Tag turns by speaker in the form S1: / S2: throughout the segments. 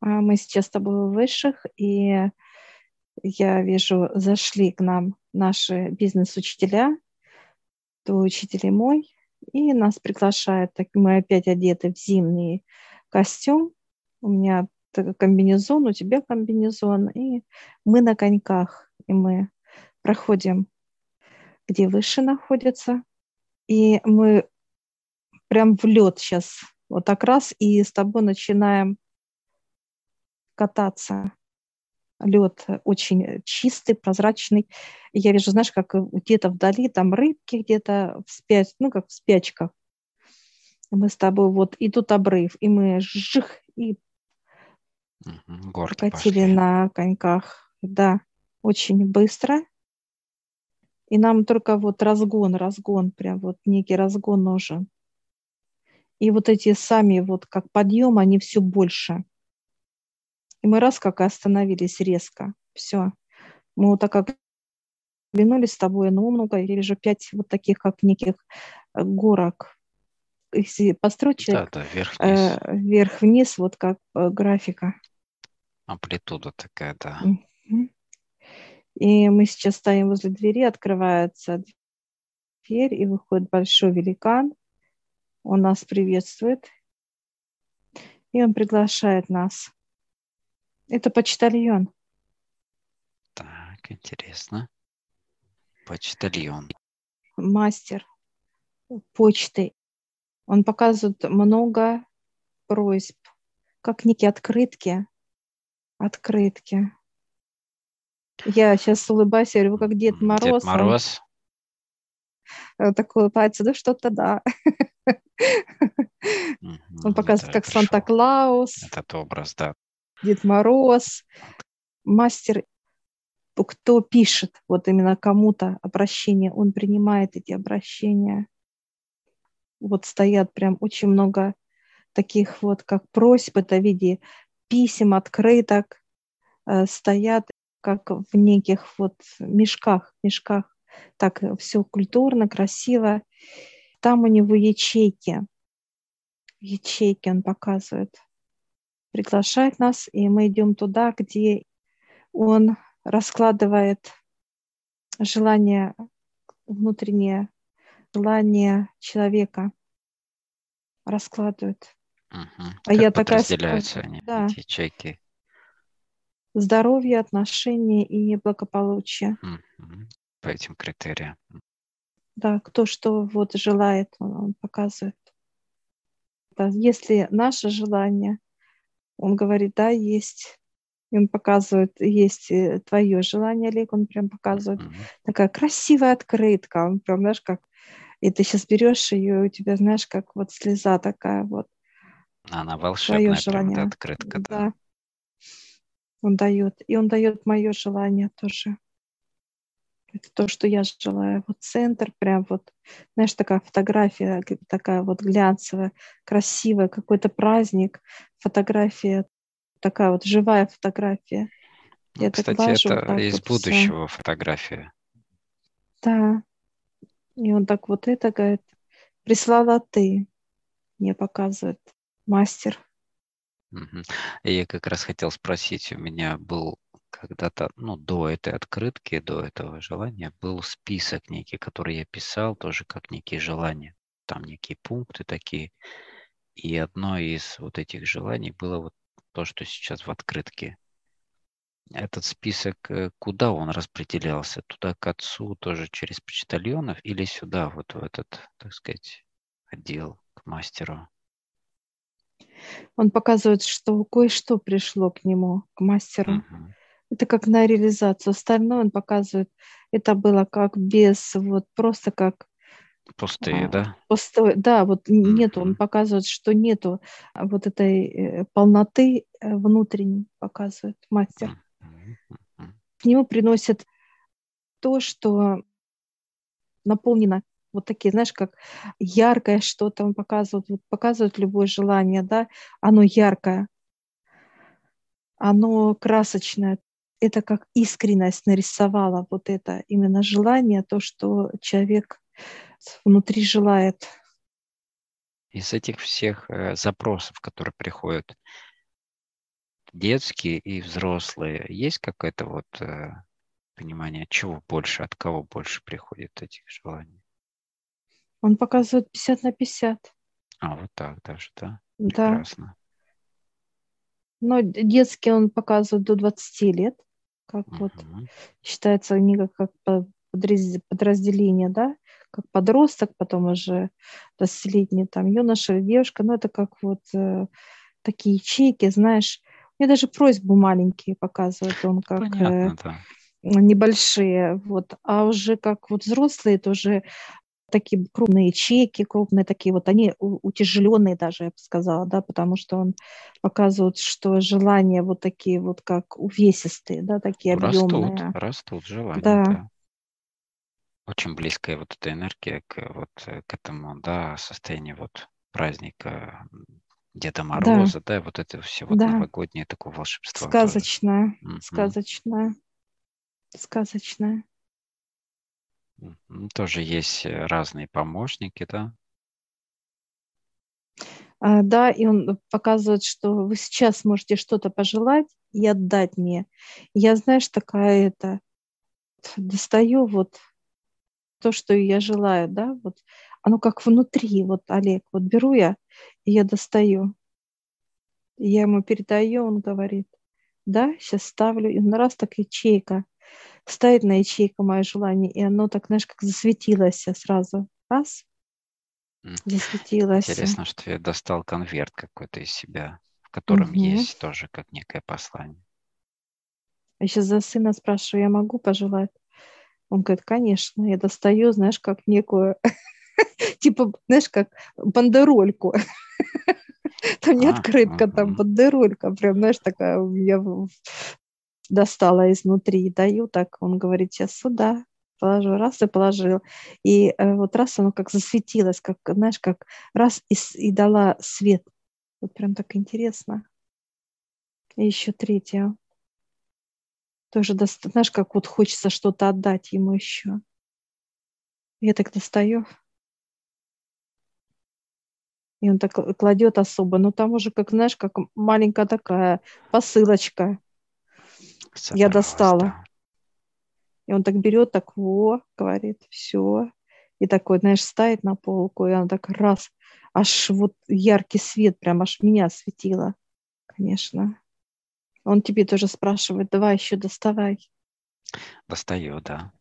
S1: А мы сейчас с тобой у высших, и я вижу, зашли к нам наши бизнес-учителя, то учитель мой, и нас приглашают, так мы опять одеты в зимний костюм, у меня комбинезон, у тебя комбинезон, и мы на коньках, и мы проходим, где выше находится, и мы прям в лед сейчас вот так раз, и с тобой начинаем кататься. Лед очень чистый, прозрачный. я вижу, знаешь, как где-то вдали там рыбки где-то в спять, ну, как в спячках. Мы с тобой вот, и тут обрыв, и мы жих, и угу, катили на коньках. Да, очень быстро. И нам только вот разгон, разгон, прям вот некий разгон нужен. И вот эти сами вот как подъем, они все больше. И мы раз как и остановились резко. Все. Мы вот так как оглянулись с тобой, ну, много, я вижу пять вот таких, как неких э, горок. Построить
S2: да, да, вверх-вниз.
S1: Э, вверх-вниз, вот как э, графика.
S2: Амплитуда такая, да.
S1: И мы сейчас стоим возле двери, открывается дверь, и выходит большой великан. Он нас приветствует, и он приглашает нас. Это почтальон.
S2: Так, интересно. Почтальон.
S1: Мастер почты. Он показывает много просьб, как некие открытки. Открытки. Я сейчас улыбаюсь, я говорю, как Дед Мороз.
S2: Дед Мороз.
S1: Он такой улыбается, да что-то да. Он показывает, как Санта-Клаус.
S2: Этот образ, да.
S1: Дед Мороз, мастер, кто пишет вот именно кому-то обращение, он принимает эти обращения. Вот стоят прям очень много таких вот, как просьб, это в виде писем, открыток, э, стоят как в неких вот мешках, мешках. Так все культурно, красиво. Там у него ячейки. Ячейки он показывает приглашает нас, и мы идем туда, где он раскладывает желание, внутреннее желание человека, раскладывает.
S2: Угу. А как я такая... Они, да. эти ячейки?
S1: Здоровье, отношения и благополучие.
S2: Угу. По этим критериям.
S1: Да, кто что вот желает, он, он показывает. Да, если наше желание он говорит, да, есть. И он показывает, есть э, твое желание, Олег, он прям показывает. Mm-hmm. Такая красивая открытка. Он прям, знаешь, как... И ты сейчас берешь ее, и у тебя, знаешь, как вот слеза такая вот.
S2: Она волшебная, твое желание. Прям, да, открытка, да. да.
S1: Он дает. И он дает мое желание тоже. Это то, что я желаю. Вот центр, прям вот, знаешь, такая фотография, такая вот глянцевая, красивая, какой-то праздник, фотография, такая вот живая фотография.
S2: Ну, я кстати, глажу, это из вот будущего все. фотография.
S1: Да. И он так вот это говорит, прислала ты, мне показывает мастер.
S2: Угу. Я как раз хотел спросить, у меня был когда-то, ну, до этой открытки, до этого желания был список некий, который я писал тоже как некие желания. Там некие пункты такие. И одно из вот этих желаний было вот то, что сейчас в открытке. Этот список, э, куда он распределялся? Туда к отцу тоже через почтальонов или сюда, вот в этот, так сказать, отдел к мастеру?
S1: Он показывает, что кое-что пришло к нему, к мастеру. Uh-huh. Это как на реализацию. Остальное он показывает. Это было как без, вот просто как
S2: Пустые, а, да?
S1: Пустой, да, вот mm-hmm. нету, он показывает, что нету а, вот этой э, полноты э, внутренней, показывает мастер. Mm-hmm. К нему приносит то, что наполнено вот такие, знаешь, как яркое что-то он показывает, вот показывает любое желание, да, оно яркое, оно красочное, это как искренность нарисовала вот это именно желание, то, что человек внутри желает.
S2: Из этих всех э, запросов, которые приходят, детские и взрослые, есть какое-то вот э, понимание, чего больше, от кого больше приходит этих желаний?
S1: Он показывает 50 на 50.
S2: А, вот так даже, да?
S1: Да.
S2: Прекрасно.
S1: Но детский он показывает до 20 лет, как вот считается не как, как по- подраз- подразделение, да, как подросток, потом уже 20-летний там юноша девушка, ну это как вот э, такие ячейки, знаешь, мне даже просьбу маленькие показывают, он как э,
S2: Понятно, да.
S1: небольшие, вот, а уже как вот взрослые, это уже такие крупные ячейки, крупные такие вот, они утяжеленные даже, я бы сказала, да, потому что он показывает, что желания вот такие вот как увесистые, да, такие
S2: Растут,
S1: объемные.
S2: растут желания,
S1: Да.
S2: да. Очень близкая вот эта энергия к вот к этому, да, состоянию вот праздника Деда Мороза, да, вот это все вот
S1: Да.
S2: новогоднее такое волшебство тоже.
S1: Сказочная,
S2: Мгм.
S1: сказочная, сказочная.
S2: Мгм. Тоже есть э, разные помощники, да.
S1: А, да, и он показывает, что вы сейчас можете что-то пожелать и отдать мне. Я, знаешь, такая это, достаю вот то, что я желаю, да, вот оно как внутри, вот, Олег, вот беру я, и я достаю. Я ему передаю, он говорит, да, сейчас ставлю, и он раз так ячейка, ставит на ячейку мое желание, и оно так, знаешь, как засветилось сразу. Раз, засветилось.
S2: Интересно, что я достал конверт какой-то из себя, в котором
S1: Мгм.
S2: есть тоже как некое послание.
S1: Я сейчас за сына спрашиваю, я могу пожелать? Он говорит, конечно. Я достаю, знаешь, как некую, типа, знаешь, как бандерольку. Там не
S2: А,
S1: открытка, там бандеролька. Прям, знаешь, такая я достала изнутри даю так. Он говорит, сейчас сюда положу. Раз и положил. И э, вот раз оно как засветилось, как, знаешь, как раз и, и дала свет. Вот прям так интересно. И еще третье. Тоже, доста- знаешь, как вот хочется что-то отдать ему еще. Я так достаю. И он так кладет особо. Но там уже, как знаешь, как маленькая такая посылочка. Я достала. И он так берет, так, во, говорит, все. И такой, знаешь, ставит на полку, и он так раз, аж вот яркий свет, прям аж меня осветило, конечно. Он тебе тоже спрашивает, давай еще доставай.
S2: Достаю, да.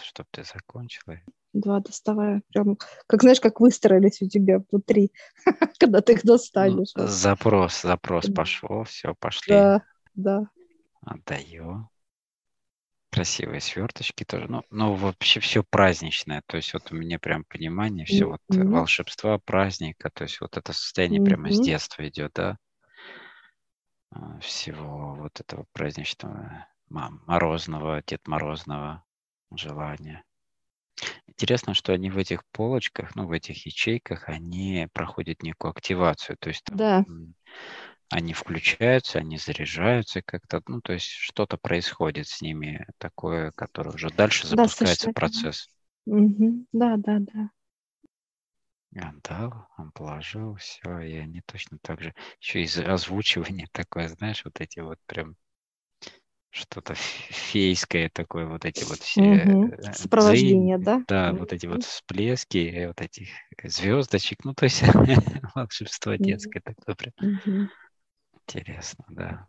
S2: Чтоб ты закончила.
S1: Два доставай. Прям, как знаешь, как выстроились у тебя внутри, когда ты их
S2: Ну,
S1: достанешь.
S2: Запрос, запрос пошел, все, пошли.
S1: Да, да.
S2: Отдаю. Красивые сверточки тоже. Ну, ну, вообще все праздничное. То есть вот у меня прям понимание, все вот
S1: Мгм.
S2: волшебства, праздника. То есть вот это состояние прямо с детства идет, да. А, Всего вот этого праздничного, ма- морозного, Дед Морозного желания. Интересно, что они в этих полочках, ну, в этих ячейках, они проходят некую активацию. То есть там,
S1: Да.
S2: Они включаются, они заряжаются как-то, ну, то есть что-то происходит с ними такое, которое уже дальше
S1: Да,
S2: запускается
S1: верно.
S2: процесс.
S1: Мгм. Да, да, да.
S2: Я Отдал, он положил, все, и они точно так же. Еще из озвучивания такое, знаешь, вот эти вот прям что-то фе- фейское такое, вот эти вот все э,
S1: Сопровождение,
S2: дзынь,
S1: да?
S2: да, вот эти вот всплески, э, вот этих звездочек, ну, то есть волшебство детское такое прям
S1: Мгм.
S2: Интересно, да.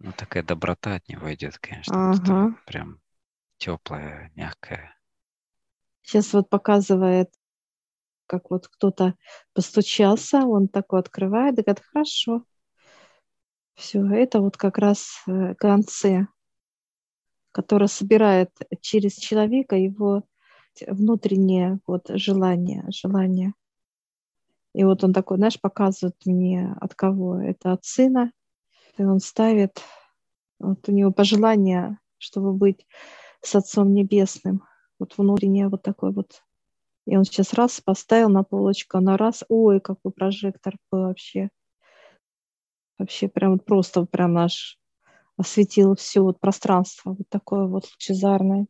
S2: Ну, такая доброта от него идет, конечно,
S1: Ага.
S2: прям теплая, мягкая.
S1: Сейчас вот показывает, как вот кто-то постучался, он такой открывает и говорит, хорошо. Все, это вот как раз э, конце, которое собирает через человека его т- внутреннее вот желание, желание. И вот он такой, знаешь, показывает мне от кого. Это от сына. И он ставит, вот у него пожелание, чтобы быть с Отцом Небесным. Вот внутреннее вот такой вот. И он сейчас раз поставил на полочку, на раз, ой, какой прожектор был вообще. Вообще прям просто прям наш осветил все вот пространство вот такое вот лучезарное.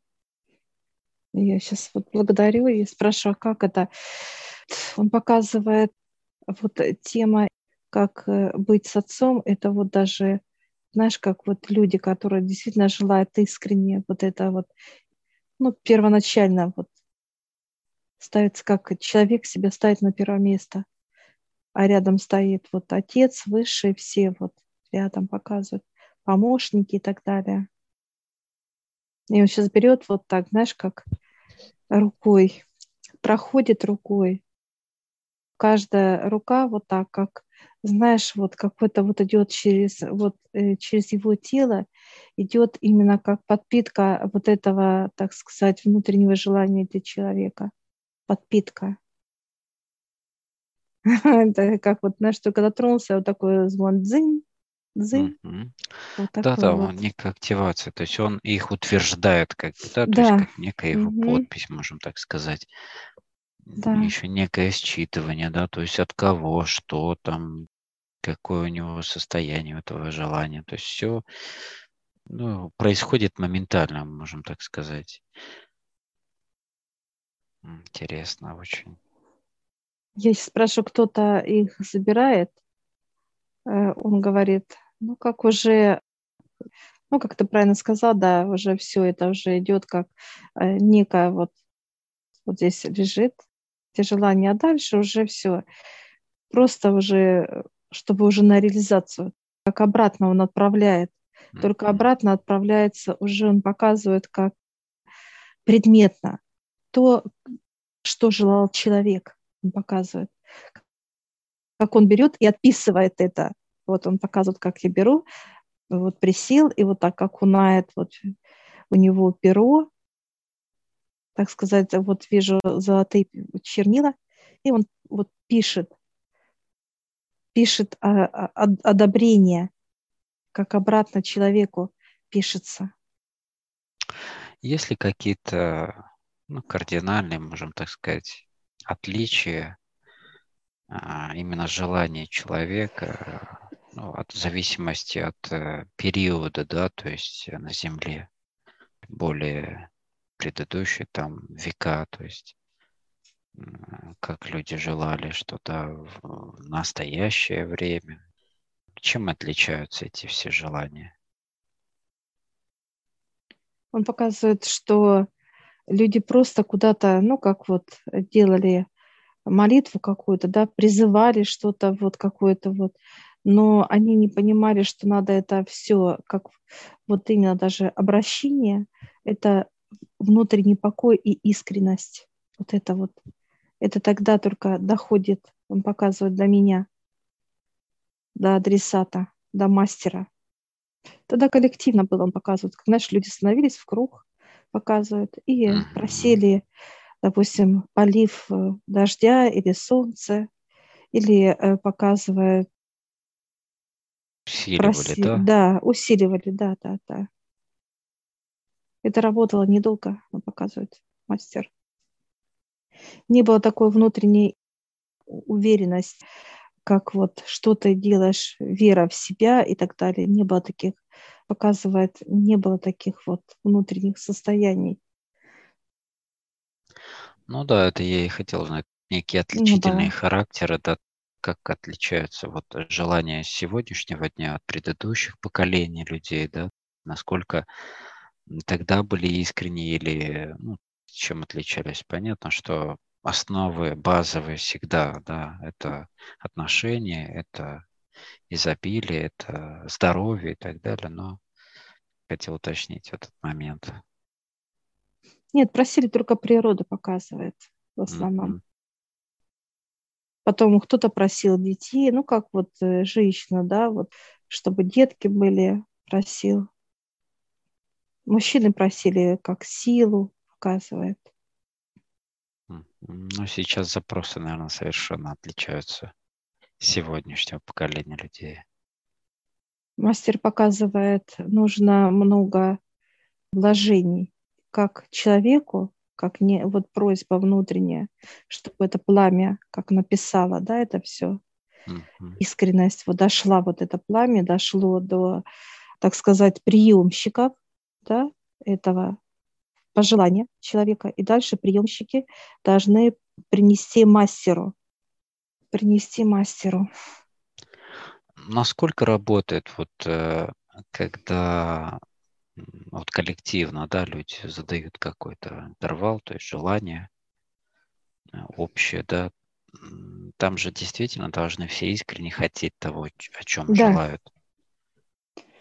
S1: Я сейчас вот благодарю и спрашиваю, а как это? Он показывает вот э, тема как э, быть с отцом, это вот даже, знаешь, как вот люди, которые действительно желают искренне вот это вот, ну, первоначально вот ставится, как человек себя ставит на первое место, а рядом стоит вот отец, высший, все вот рядом показывают, помощники и так далее. И он сейчас берет вот так, знаешь, как рукой, проходит рукой. Каждая рука вот так, как, знаешь, вот какой-то вот идет через, вот, э, через его тело, идет именно как подпитка вот этого, так сказать, внутреннего желания для человека. Подпитка. Это как вот, знаешь, только дотронулся, вот такой звон дзынь, дзынь.
S2: Вот да, да, вот. некая активация, то есть он их утверждает, как да, да. то есть как некая его подпись, можем так сказать. Да. Еще некое считывание, да, то есть от кого, что там, какое у него состояние этого желания. То есть все ну, происходит моментально, можем так сказать. Интересно очень.
S1: Я спрашиваю, кто-то их забирает, э, он говорит, ну, как уже, ну, как ты правильно сказал, да, уже все это уже идет как э, некая вот, вот здесь лежит те желания, а дальше уже все. Просто уже, чтобы уже на реализацию, как обратно он отправляет. Только обратно отправляется, уже он показывает как предметно то, что желал человек он показывает, как он берет и отписывает это. Вот он показывает, как я беру, вот присел, и вот так окунает вот у него перо, так сказать, вот вижу золотые чернила, и он вот пишет, пишет одобрение, как обратно человеку пишется.
S2: Есть ли какие-то ну, кардинальные, можем так сказать, отличие а, именно желания человека ну, от зависимости от э, периода, да, то есть на Земле более предыдущие там века, то есть как люди желали что-то в настоящее время. Чем отличаются эти все желания?
S1: Он показывает, что люди просто куда-то, ну, как вот делали молитву какую-то, да, призывали что-то вот какое-то вот, но они не понимали, что надо это все, как вот именно даже обращение, это внутренний покой и искренность. Вот это вот, это тогда только доходит, он показывает до меня, до адресата, до мастера. Тогда коллективно было, он показывает, как, знаешь, люди становились в круг, показывают, и просили, допустим, полив э, дождя или солнца, или э, показывают
S2: Усиливали, проси... да?
S1: Да, усиливали, да, да, да. Это работало недолго, он показывает, мастер. Не было такой внутренней уверенности, как вот что ты делаешь, вера в себя и так далее. Не было таких показывает, не было таких вот внутренних состояний.
S2: Ну да, это я и хотел знать. Некие отличительные ну, да. характеры, да, как отличаются вот желания сегодняшнего дня от предыдущих поколений людей, да, насколько тогда были искренние или ну, чем отличались. Понятно, что основы базовые всегда, да, это отношения, это изобилие, это здоровье и так далее, но хотел уточнить этот момент.
S1: Нет, просили только природа показывает в основном. Mm-hmm. Потом кто-то просил детей, ну как вот э, женщина, да, вот чтобы детки были, просил. Мужчины просили как силу, показывает.
S2: Ну, сейчас запросы, наверное, совершенно отличаются сегодняшнего поколения людей.
S1: Мастер показывает, нужно много вложений как человеку, как не вот просьба внутренняя, чтобы это пламя, как написала, да, это все mm-hmm. искренность, вот дошла вот это пламя, дошло до, так сказать, приемщиков, да, этого пожелания человека, и дальше приемщики должны принести мастеру, принести мастеру.
S2: насколько работает вот э, когда вот коллективно, да, люди задают какой-то интервал, то есть желание э, общее, да, там же действительно должны все искренне хотеть того, о чем да. желают.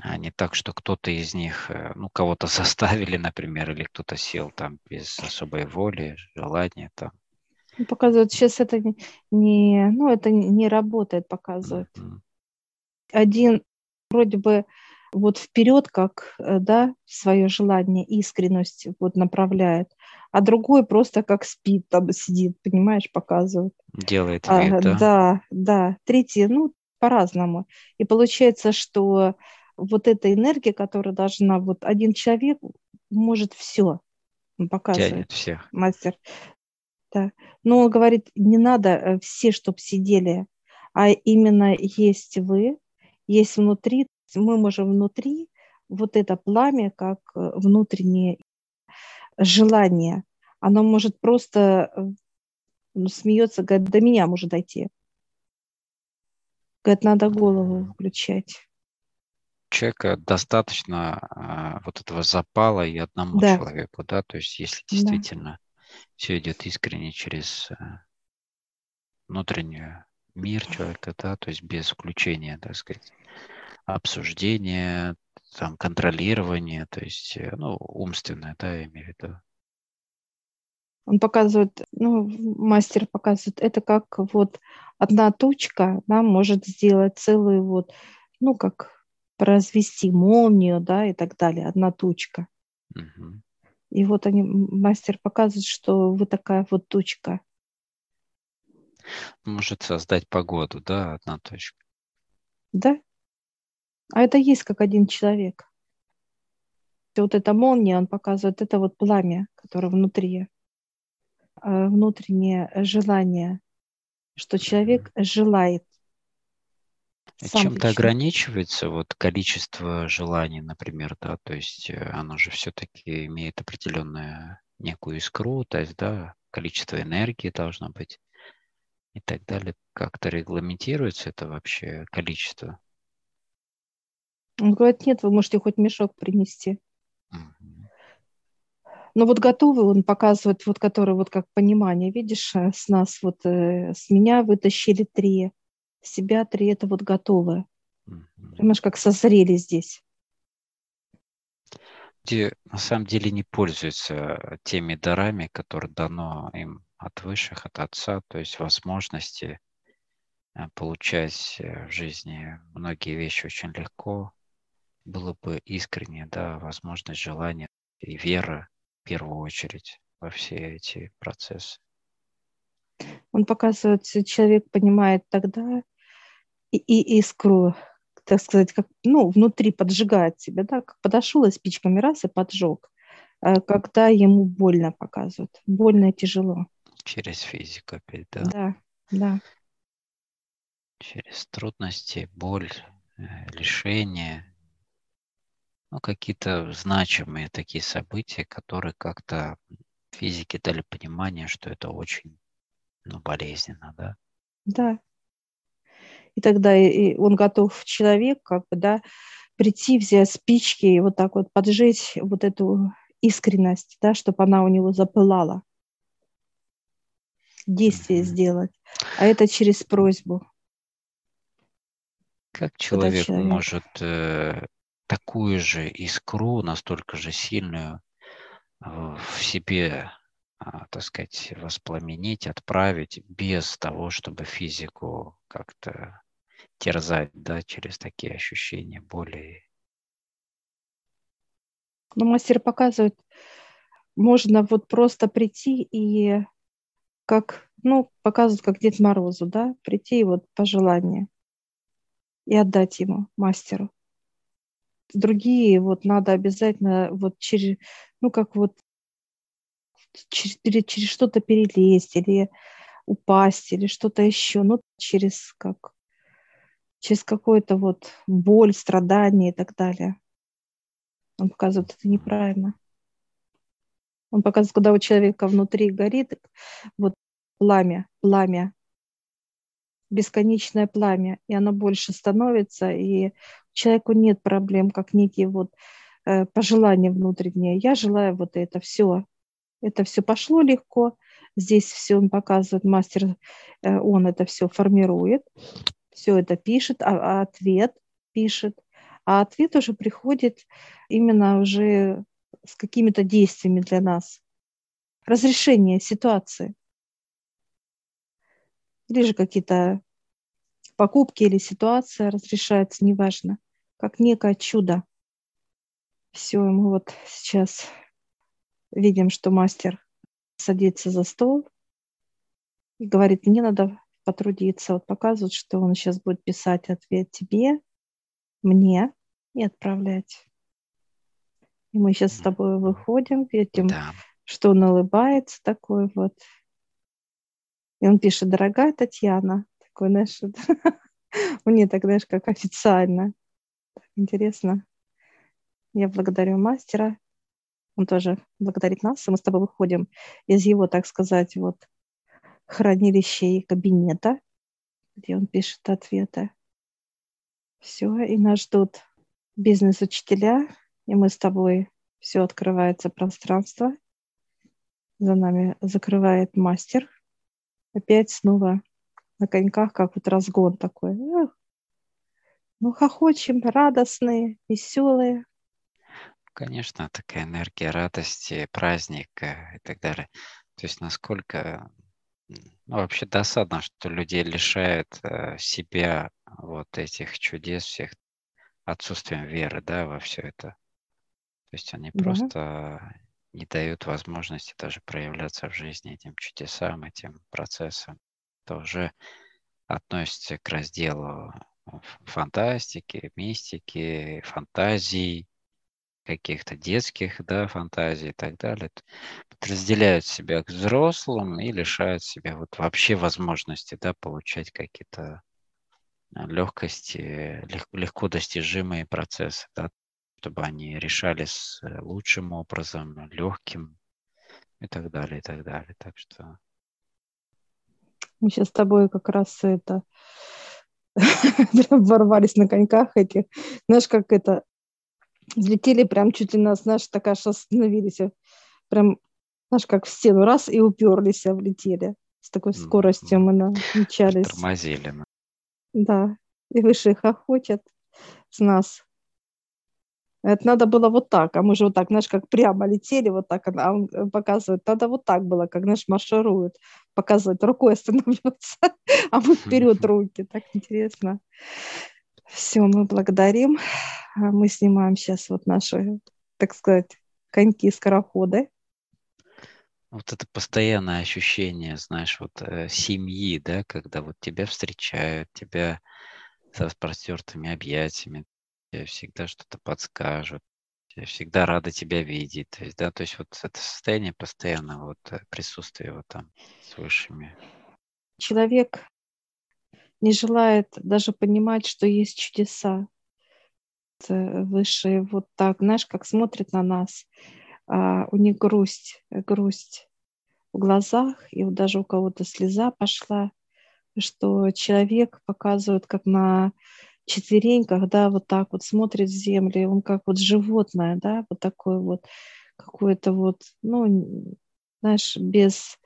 S2: А не так, что кто-то из них, э, ну, кого-то заставили, например, или кто-то сел там без особой воли, желания там.
S1: Ну, показывают, сейчас это не, ну, это не работает, показывает. Mm-hmm. Один вроде бы вот вперед, как, э, да, свое желание, искренность вот направляет, а другой просто как спит, там сидит, понимаешь, показывает.
S2: Делает вид, а,
S1: да? Да, да. Третий, ну, по-разному. И получается, что вот эта энергия, которая должна, вот один человек может все, он показывает. Тянет
S2: всех.
S1: Мастер. Да. Но он говорит, не надо э, все, чтобы сидели, а именно есть вы, есть внутри, мы можем внутри вот это пламя, как э, внутреннее желание, оно может просто э, ну, смеется, говорит, до меня может дойти. Говорит, надо голову включать.
S2: Человека достаточно а, вот этого запала и одному да. человеку, да, то есть если действительно да. все идет искренне через а, внутреннюю мир человека, да, то есть без включения, так сказать, обсуждения, там, контролирования, то есть, э, ну, умственное, да, я имею в виду.
S1: Он показывает, ну, мастер показывает, это как вот одна точка, да, может сделать целую вот, ну, как произвести молнию, да, и так далее, одна точка. Угу. И вот они, мастер показывает, что вы такая вот точка.
S2: Может создать погоду, да, одна точка.
S1: Да. А это есть как один человек. И вот эта молния, он показывает, это вот пламя, которое внутри, э, внутреннее желание, что человек желает.
S2: Чем-то ограничивается вот количество желаний, например, да, то есть э, оно же все-таки имеет определенную некую искру, то есть, да, количество энергии должно быть и так далее. Как-то регламентируется это вообще количество?
S1: Он говорит, нет, вы можете хоть мешок принести. Но вот готовый он показывает, вот который вот как понимание, видишь, э, с нас вот, э, с меня вытащили три, себя три, это вот готовые. Понимаешь, как созрели здесь.
S2: Где на самом деле не пользуются теми дарами, которые дано им от высших, от Отца, то есть возможности э, получать в жизни многие вещи очень легко, было бы искренне, да, возможность, желание и вера в первую очередь во все эти процессы.
S1: Он показывает, человек понимает тогда и, и искру, так сказать, как, ну, внутри поджигает себя, да, как подошел и спичками раз и поджег, а когда ему больно показывают, больно и тяжело.
S2: Через физику опять, да?
S1: Да, да.
S2: Через трудности, боль, э, лишение, ну, какие-то значимые такие события, которые как-то физики дали понимание, что это очень ну, болезненно, да?
S1: Да. И тогда и он готов, человек, как бы, да, прийти, взять спички и вот так вот поджечь вот эту искренность, да, чтобы она у него запылала. Действие mm-hmm. сделать. А это через просьбу.
S2: Как человек, человек может э, такую же искру, настолько же сильную э, в себе, а, так сказать, воспламенить, отправить без того, чтобы физику как-то терзать, да, через такие ощущения боли.
S1: Ну, мастер показывает, можно вот просто прийти и как, ну, показывают, как Дед Морозу, да, прийти и вот пожелание и отдать ему, мастеру другие вот надо обязательно вот через, ну как вот через, через что-то перелезть или упасть или что-то еще, ну через как через какую-то вот боль, страдание и так далее. Он показывает, это неправильно. Он показывает, когда у человека внутри горит вот пламя, пламя, бесконечное пламя, и оно больше становится, и человеку нет проблем, как некие вот э, пожелания внутренние. Я желаю вот это все. Это все пошло легко. Здесь все он показывает, мастер, э, он это все формирует, все это пишет, а, а ответ пишет. А ответ уже приходит именно уже с какими-то действиями для нас. Разрешение ситуации. Или же какие-то покупки или ситуация разрешается, неважно, как некое чудо. Все, мы вот сейчас видим, что мастер садится за стол и говорит, мне надо потрудиться. Вот показывает, что он сейчас будет писать ответ тебе, мне и отправлять. И мы сейчас с тобой выходим, видим, да. что он улыбается такой вот. И он пишет, дорогая Татьяна, такой, знаешь, мне так, знаешь, как официально. Так интересно. Я благодарю мастера. Он тоже благодарит нас, и мы с тобой выходим из его, так сказать, вот хранилища кабинета, где он пишет ответы. Все, и нас ждут бизнес-учителя, и мы с тобой, все открывается пространство, за нами закрывает мастер. Опять снова на коньках, как вот разгон такой. Эх. Ну, хохочем, радостные, веселые.
S2: Конечно, такая энергия радости, праздника и так далее. То есть насколько ну, вообще досадно, что людей лишают э, себя вот этих чудес всех отсутствием веры, да, во все это. То есть они да. просто не дают возможности даже проявляться в жизни этим чудесам, этим процессам. Это уже относится к разделу фантастики, мистики, фантазий, каких-то детских да, фантазий и так далее. Разделяют себя к взрослым и лишают себя вот вообще возможности да, получать какие-то а, легкости, легко достижимые процессы, да, чтобы они решались э, лучшим образом, легким и так далее, и так далее. Так что...
S1: Мы сейчас с тобой как раз это ворвались на коньках этих. Знаешь, как это, взлетели прям чуть ли нас, знаешь, такая, остановились, прям, знаешь, как в стену, раз и уперлись, а влетели. С такой скоростью мы намечались.
S2: Тормозили.
S1: Да, и выше хохочет с нас. Это надо было вот так, а мы же вот так, знаешь, как прямо летели, вот так, а он э, показывает, надо вот так было, как, знаешь, марширует, показывает, рукой остановится, а мы вперед руки, так интересно. Все, мы благодарим. А мы снимаем сейчас вот наши, так сказать, коньки-скороходы.
S2: Вот это постоянное ощущение, знаешь, вот э, семьи, да, когда вот тебя встречают, тебя с распростертыми объятиями, тебе всегда что-то подскажут, я всегда рада тебя видеть. То есть, да, то есть вот это состояние постоянно вот э, присутствия вот там с высшими.
S1: Человек не желает даже понимать, что есть чудеса. Высшие вот так, знаешь, как смотрят на нас, а у них грусть, грусть в глазах, и вот даже у кого-то слеза пошла, что человек показывает, как на четвереньках, да, вот так вот смотрит в землю, он как вот животное, да, вот такое вот, какое-то вот, ну, знаешь, без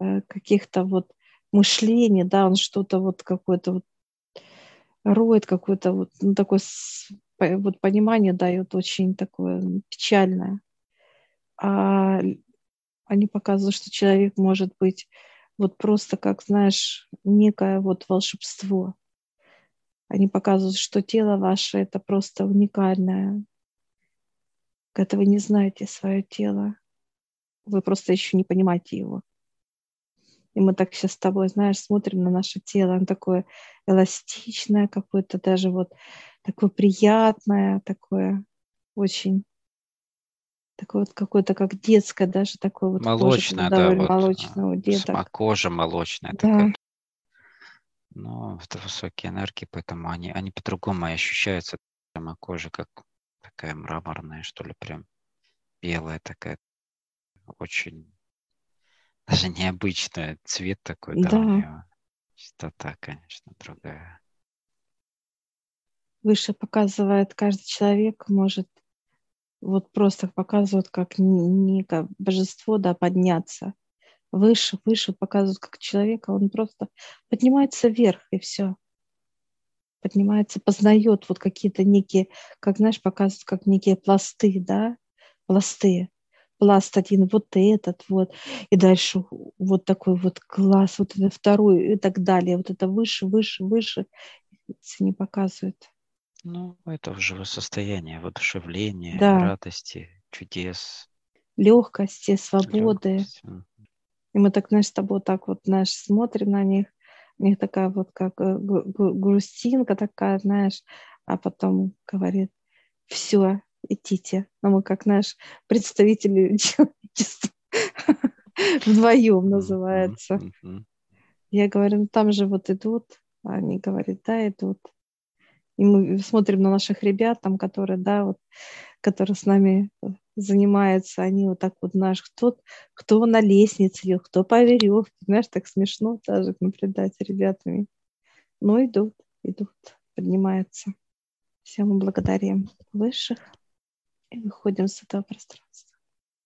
S1: э, каких-то вот мышлений, да, он что-то вот какое-то вот роет, какое-то вот, ну, такое вот понимание дает очень такое печальное. А они показывают, что человек может быть вот просто, как, знаешь, некое вот волшебство. Они показывают, что тело ваше – это просто уникальное. Когда вы не знаете свое тело, вы просто еще не понимаете его. И мы так сейчас с тобой, знаешь, смотрим на наше тело, оно такое эластичное, какое-то даже вот такое приятное, такое очень такое вот какое-то как детское даже такое вот
S2: молочное,
S1: кожа,
S2: да,
S1: вот, молочное у деток.
S2: кожа молочная да. такая. Но это высокие энергии, поэтому они, они по-другому ощущаются. Прямо кожа как такая мраморная, что ли, прям белая такая, очень даже необычный цвет такой, да, да у нее. Частота, конечно, другая.
S1: Выше показывает каждый человек, может вот просто показывают как не как божество, да, подняться. Выше, выше показывают как человека, он просто поднимается вверх и все. Поднимается, познает вот какие-то некие, как знаешь, показывают как некие пласты, да, пласты пласт один, вот этот вот, и дальше вот такой вот класс, вот это второй и так далее. Вот это выше, выше, выше не показывает.
S2: Ну, это уже состояние воодушевления, да. радости, чудес.
S1: Легкости, свободы. Легкость. И мы так, знаешь, с тобой так вот, знаешь, смотрим на них, у них такая вот как э, грустинка такая, знаешь, а потом говорит, все, идите. Но мы как наш представитель человечества вдвоем называется. Я говорю, ну там же вот идут, а они говорят, да, идут. И мы смотрим на наших ребят, там, которые, да, вот, которые с нами занимаются, они вот так вот, знаешь, кто, кто на лестнице идет, кто по веревке, знаешь, так смешно даже наблюдать ребятами. Но идут, идут, поднимаются. Все мы благодарим высших и выходим с этого пространства.